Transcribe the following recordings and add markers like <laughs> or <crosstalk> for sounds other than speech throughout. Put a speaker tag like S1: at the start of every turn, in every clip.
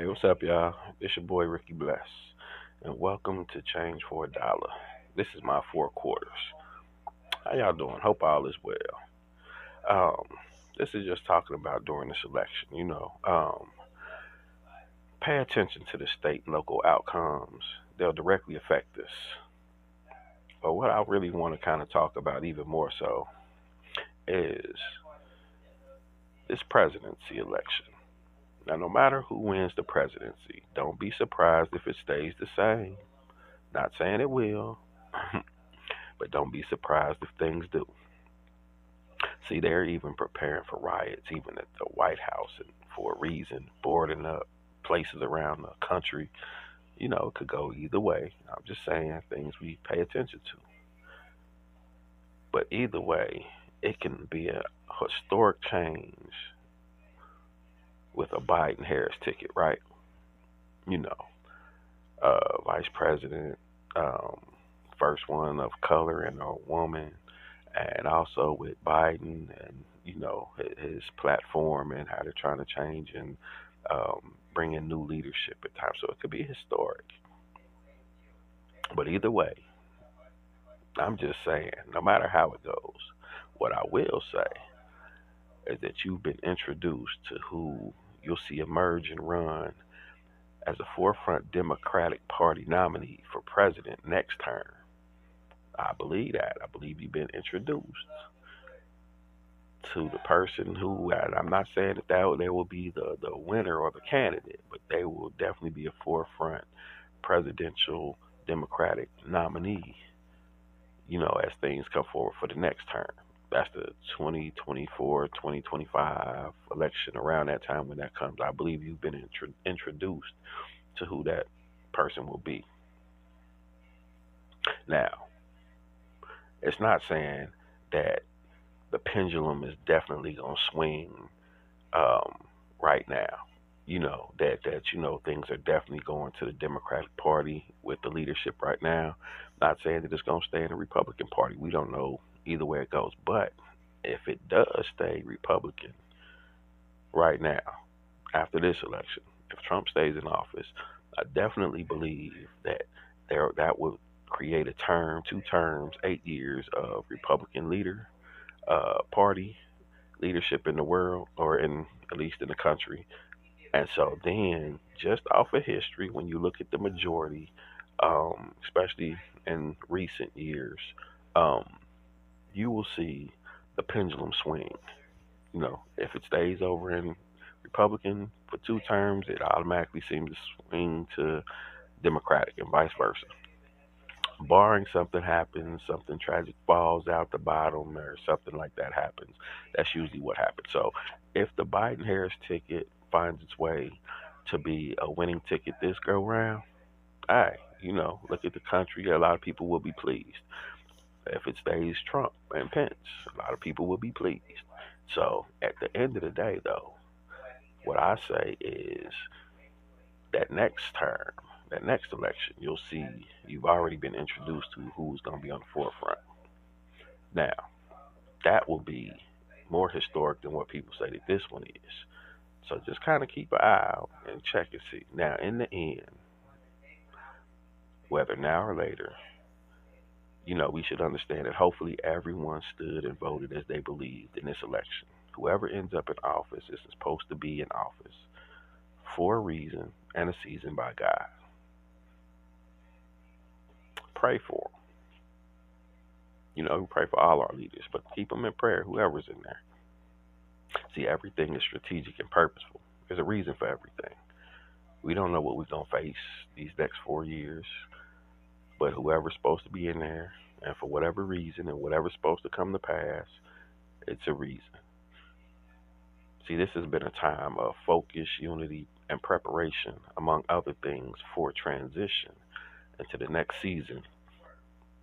S1: Hey, what's up, y'all? It's your boy Ricky Bless, and welcome to Change for a Dollar. This is my four quarters. How y'all doing? Hope all is well. Um, this is just talking about during this election. You know, um, pay attention to the state and local outcomes. They'll directly affect us. But what I really want to kind of talk about even more so is this presidency election. Now, no matter who wins the presidency, don't be surprised if it stays the same. Not saying it will, <laughs> but don't be surprised if things do. See, they're even preparing for riots, even at the White House, and for a reason, boarding up places around the country. You know, it could go either way. I'm just saying things we pay attention to. But either way, it can be a historic change with a Biden Harris ticket, right? You know, uh, vice president, um, first one of color and a woman, and also with Biden and you know his platform and how they're trying to change and um, bring in new leadership at times. So it could be historic. But either way, I'm just saying, no matter how it goes, what I will say is that you've been introduced to who you'll see emerge and run as a forefront Democratic Party nominee for president next term. I believe that. I believe you've been introduced to the person who, I'm not saying that, that they will be the, the winner or the candidate, but they will definitely be a forefront presidential Democratic nominee, you know, as things come forward for the next term that's the 2024 2025 election around that time when that comes i believe you've been intro- introduced to who that person will be. Now it's not saying that the pendulum is definitely going to swing um, right now. You know that that you know things are definitely going to the democratic party with the leadership right now. Not saying that it's going to stay in the republican party. We don't know either way it goes. But if it does stay Republican right now, after this election, if Trump stays in office, I definitely believe that there that would create a term, two terms, eight years of Republican leader, uh, party leadership in the world, or in at least in the country. And so then, just off of history, when you look at the majority, um, especially in recent years, um, you will see the pendulum swing. You know, if it stays over in Republican for two terms, it automatically seems to swing to Democratic and vice versa. Barring something happens, something tragic falls out the bottom, or something like that happens, that's usually what happens. So, if the Biden Harris ticket finds its way to be a winning ticket this go round, right, you know, look at the country. A lot of people will be pleased if it stays Trump and Pence, a lot of people will be pleased. So at the end of the day, though, what I say is that next term, that next election, you'll see you've already been introduced to who's going to be on the forefront. Now, that will be more historic than what people say that this one is. So just kind of keep an eye out and check and see. Now, in the end, whether now or later, you know, we should understand that hopefully everyone stood and voted as they believed in this election. Whoever ends up in office is supposed to be in office for a reason and a season by God. Pray for them. You know, pray for all our leaders, but keep them in prayer, whoever's in there. See, everything is strategic and purposeful. There's a reason for everything. We don't know what we're going to face these next four years. But whoever's supposed to be in there, and for whatever reason, and whatever's supposed to come to pass, it's a reason. See, this has been a time of focus, unity, and preparation, among other things, for transition into the next season.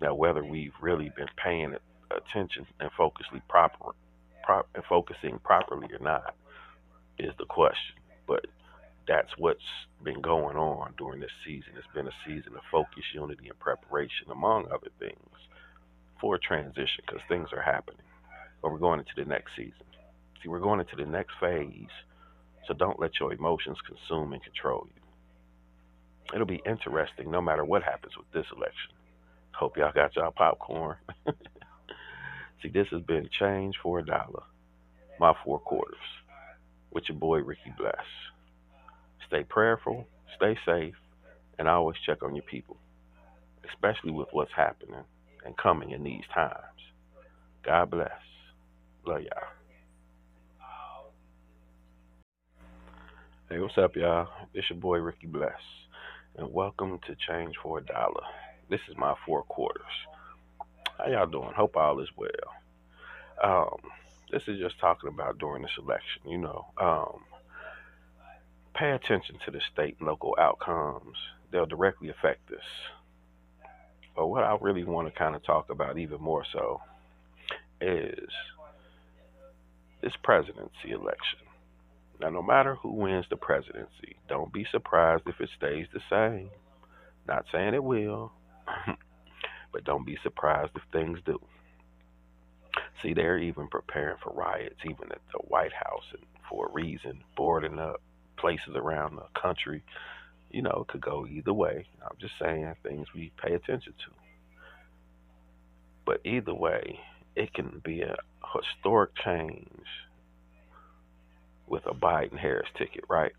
S1: Now, whether we've really been paying attention and focusly proper, prop, and focusing properly or not is the question. But that's what's been going on during this season. It's been a season of focus, unity, and preparation, among other things, for transition because things are happening. But we're going into the next season. See, we're going into the next phase So don't let your emotions consume and control you. It'll be interesting no matter what happens with this election. Hope y'all got y'all popcorn. <laughs> See, this has been Change for a Dollar, my four quarters, with your boy Ricky Bless. Stay prayerful, stay safe, and always check on your people, especially with what's happening and coming in these times. God bless. Love y'all. Hey, what's up, y'all? It's your boy Ricky Bless, and welcome to Change for a Dollar. This is my four quarters. How y'all doing? Hope all is well. Um, this is just talking about during this election. You know, um, pay attention to the state and local outcomes. They'll directly affect us. But what I really want to kind of talk about even more so is this presidency election. Now, no matter who wins the presidency, don't be surprised if it stays the same. Not saying it will, <laughs> but don't be surprised if things do. See, they're even preparing for riots, even at the White House, and for a reason, boarding up places around the country. You know, it could go either way. I'm just saying things we pay attention to. But either way, it can be a historic change with a Biden Harris ticket, right?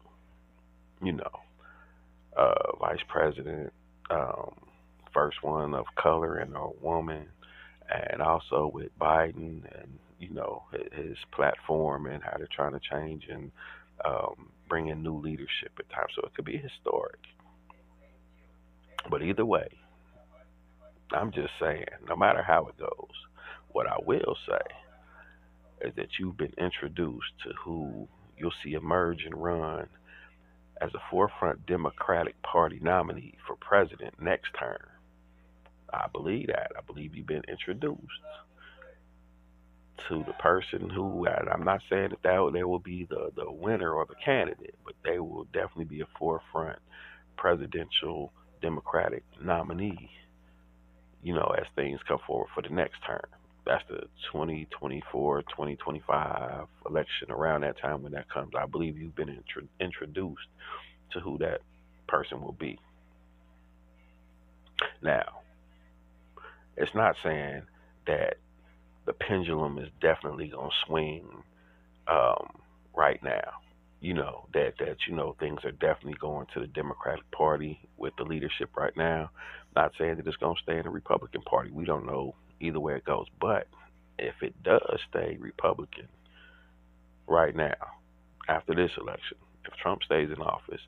S1: You know, uh, vice president, um, first one of color and a woman, and also with Biden and you know his platform and how they're trying to change and um, bring in new leadership at times. So it could be historic. But either way, I'm just saying, no matter how it goes, what I will say is that you've been introduced to who you'll see emerge and run as a forefront Democratic Party nominee for president next term. I believe that. I believe you've been introduced to the person who, I'm not saying that, that they will be the, the winner or the candidate, but they will definitely be a forefront presidential Democratic nominee, you know, as things come forward for the next term. That's the 2024 2025 election around that time when that comes. I believe you've been intro- introduced to who that person will be. Now it's not saying that the pendulum is definitely going to swing um, right now. You know that that you know things are definitely going to the democratic party with the leadership right now. Not saying that it's going to stay in the republican party. We don't know either way it goes. But if it does stay Republican right now, after this election, if Trump stays in office,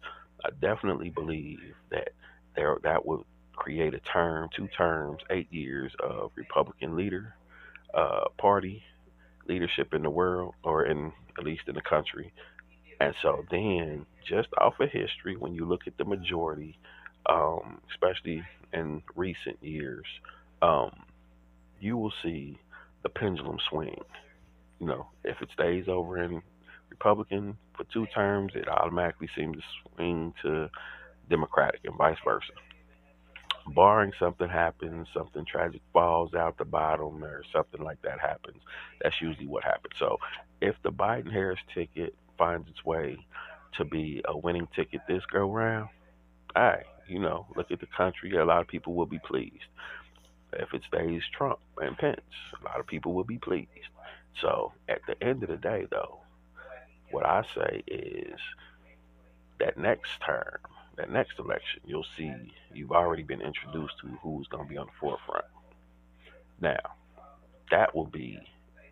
S1: I definitely believe that there that would create a term, two terms, eight years of Republican leader, uh, party leadership in the world, or in at least in the country. And so then, just off of history, when you look at the majority, um, especially in recent years, um, you will see the pendulum swing. You know, if it stays over in Republican for two terms, it automatically seems to swing to Democratic and vice versa. Barring something happens, something tragic falls out the bottom, or something like that happens, that's usually what happens. So, if the Biden Harris ticket finds its way to be a winning ticket this go round, all right, you know, look at the country. A lot of people will be pleased if it stays Trump and Pence. A lot of people will be pleased. So at the end of the day, though, what I say is that next term, that next election, you'll see you've already been introduced to who's going to be on the forefront. Now, that will be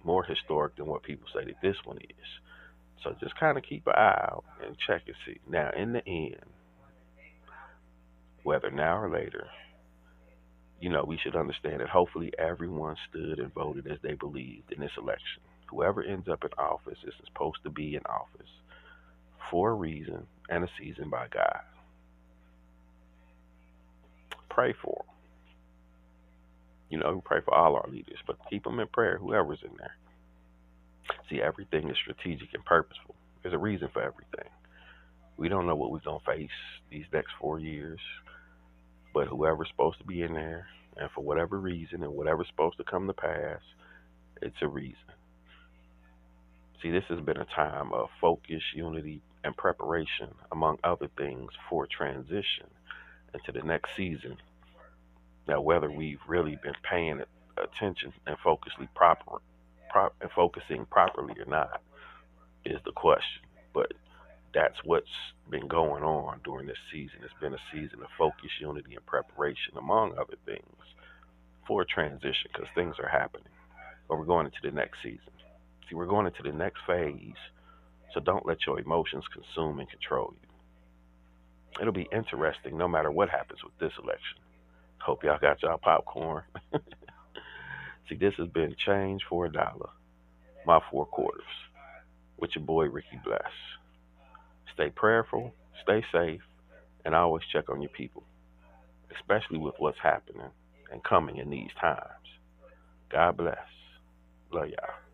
S1: more historic than what people say that this one is. So just kind of keep an eye out and check and see. Now, in the end, whether now or later, you know, we should understand that hopefully everyone stood and voted as they believed in this election. Whoever ends up in office is supposed to be in office for a reason and a season by God. Pray for. You know, pray for all our leaders, but keep them in prayer, whoever's in there. See, everything is strategic and purposeful. There's a reason for everything. We don't know what we're going to face these next four years. But whoever's supposed to be in there, and for whatever reason, and whatever's supposed to come to pass, it's a reason. See, this has been a time of focus, unity, and preparation, among other things, for transition into the next season. Now, whether we've really been paying attention and focusing proper, prop, and focusing properly or not is the question. But that's what's been going on during this season. It's been a season of focus, unity, and preparation, among other things, for transition because things are happening. But we're going into the next season. See, we're going into the next phase. So don't let your emotions consume and control you. It'll be interesting no matter what happens with this election. Hope y'all got y'all popcorn. <laughs> See, this has been Change for a Dollar, my four quarters, with your boy Ricky Bless. Stay prayerful, stay safe, and always check on your people, especially with what's happening and coming in these times. God bless. Love y'all.